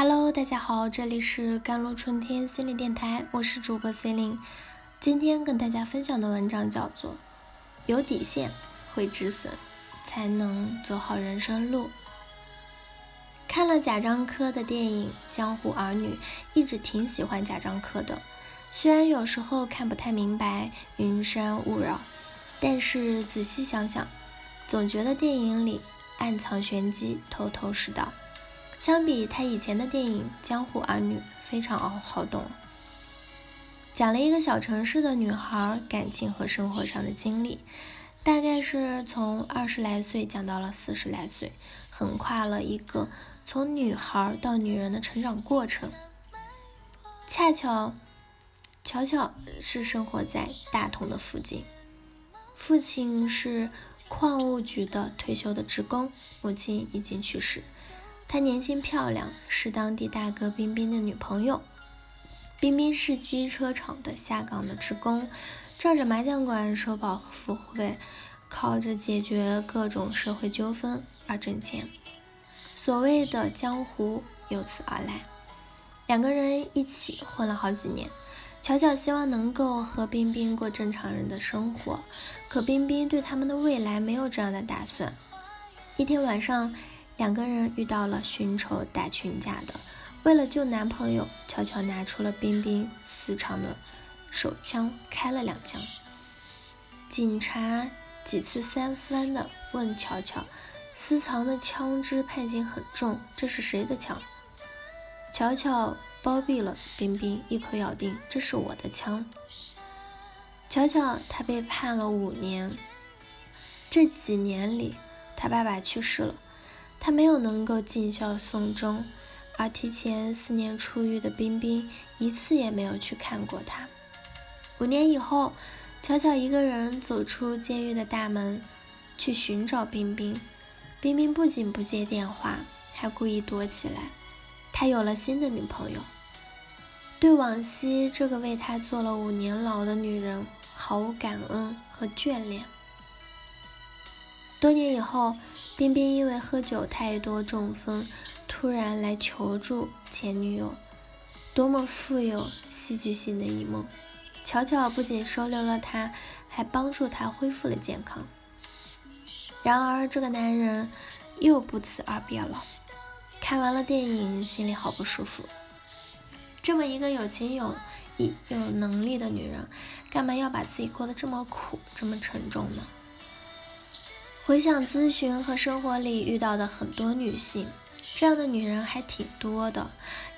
Hello，大家好，这里是甘露春天心理电台，我是主播 C 琳。今天跟大家分享的文章叫做《有底线会止损，才能走好人生路》。看了贾樟柯的电影《江湖儿女》，一直挺喜欢贾樟柯的。虽然有时候看不太明白云山雾绕，但是仔细想想，总觉得电影里暗藏玄机，头头是道。相比他以前的电影《江湖儿女》，非常好懂，讲了一个小城市的女孩感情和生活上的经历，大概是从二十来岁讲到了四十来岁，横跨了一个从女孩到女人的成长过程。恰巧。巧巧是生活在大同的附近，父亲是矿务局的退休的职工，母亲已经去世。他年轻漂亮，是当地大哥冰冰的女朋友。冰冰是机车厂的下岗的职工，仗着麻将馆收保护费，靠着解决各种社会纠纷而挣钱。所谓的江湖由此而来。两个人一起混了好几年。巧巧希望能够和冰冰过正常人的生活，可冰冰对他们的未来没有这样的打算。一天晚上，两个人遇到了寻仇打群架的。为了救男朋友，巧巧拿出了冰冰私藏的手枪，开了两枪。警察几次三番的问巧巧，私藏的枪支判刑很重，这是谁的枪？巧巧。包庇了冰冰，一口咬定这是我的枪。巧巧，他被判了五年。这几年里，他爸爸去世了，他没有能够尽孝送终，而提前四年出狱的冰冰一次也没有去看过他。五年以后，巧巧一个人走出监狱的大门，去寻找冰冰。冰冰不仅不接电话，还故意躲起来。他有了新的女朋友，对往昔这个为他坐了五年牢的女人毫无感恩和眷恋。多年以后，冰冰因为喝酒太多中风，突然来求助前女友，多么富有戏剧性的一幕！巧巧不仅收留了他，还帮助他恢复了健康。然而，这个男人又不辞而别了。看完了电影，心里好不舒服。这么一个有情有义、有能力的女人，干嘛要把自己过得这么苦、这么沉重呢？回想咨询和生活里遇到的很多女性，这样的女人还挺多的。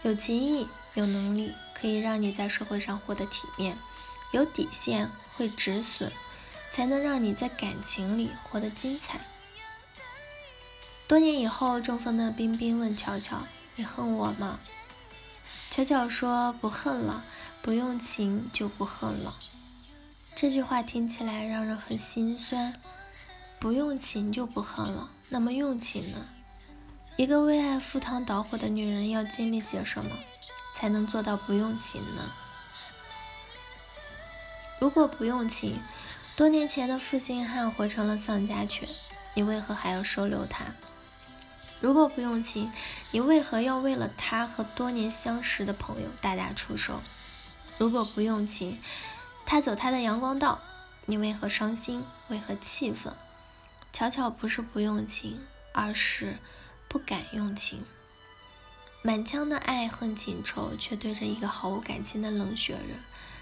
有情义、有能力，可以让你在社会上获得体面；有底线，会止损，才能让你在感情里活得精彩。多年以后，中风的冰冰问巧巧：“你恨我吗？”巧巧说：“不恨了，不用情就不恨了。”这句话听起来让人很心酸。不用情就不恨了，那么用情呢？一个为爱赴汤蹈火的女人要经历些什么，才能做到不用情呢？如果不用情，多年前的负心汉活成了丧家犬，你为何还要收留他？如果不用情，你为何要为了他和多年相识的朋友大打出手？如果不用情，他走他的阳光道，你为何伤心？为何气愤？巧巧不是不用情，而是不敢用情。满腔的爱恨情仇，却对着一个毫无感情的冷血人，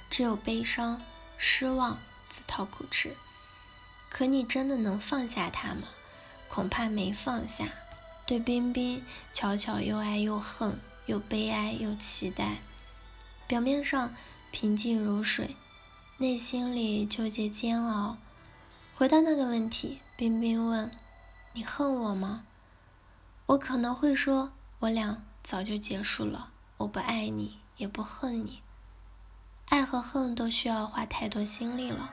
只有悲伤、失望，自讨苦吃。可你真的能放下他吗？恐怕没放下。对冰冰，巧巧又爱又恨，又悲哀又期待。表面上平静如水，内心里纠结煎熬。回到那个问题，冰冰问：“你恨我吗？”我可能会说：“我俩早就结束了，我不爱你，也不恨你。爱和恨都需要花太多心力了。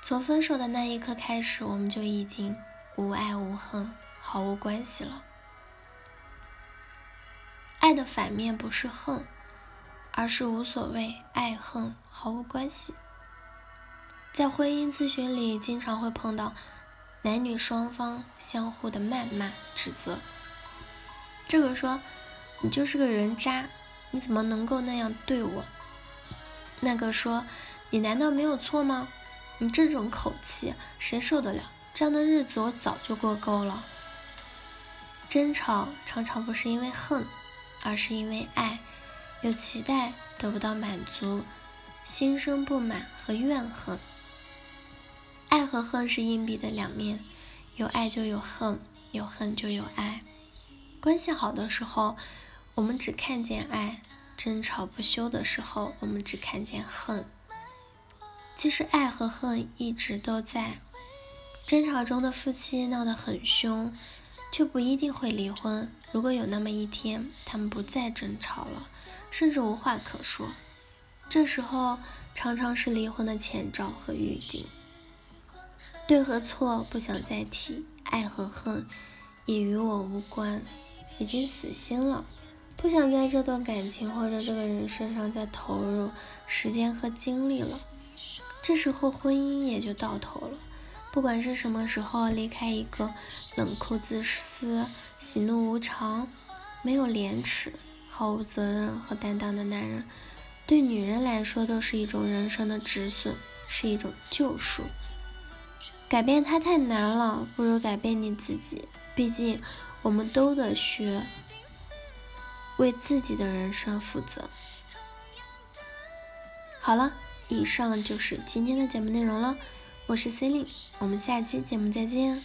从分手的那一刻开始，我们就已经无爱无恨。”毫无关系了。爱的反面不是恨，而是无所谓。爱恨毫无关系。在婚姻咨询里，经常会碰到男女双方相互的谩骂、指责。这个说：“你就是个人渣，你怎么能够那样对我？”那个说：“你难道没有错吗？你这种口气谁受得了？这样的日子我早就过够了。”争吵常常不是因为恨，而是因为爱，有期待得不到满足，心生不满和怨恨。爱和恨是硬币的两面，有爱就有恨，有恨就有爱。关系好的时候，我们只看见爱；争吵不休的时候，我们只看见恨。其实爱和恨一直都在。争吵中的夫妻闹得很凶，就不一定会离婚。如果有那么一天，他们不再争吵了，甚至无话可说，这时候常常是离婚的前兆和预警。对和错不想再提，爱和恨也与我无关，已经死心了，不想在这段感情或者这个人身上再投入时间和精力了。这时候婚姻也就到头了。不管是什么时候离开一个冷酷自私、喜怒无常、没有廉耻、毫无责任和担当的男人，对女人来说都是一种人生的止损，是一种救赎。改变他太难了，不如改变你自己。毕竟，我们都得学为自己的人生负责。好了，以上就是今天的节目内容了。我是 C e l i n e 我们下期节目再见。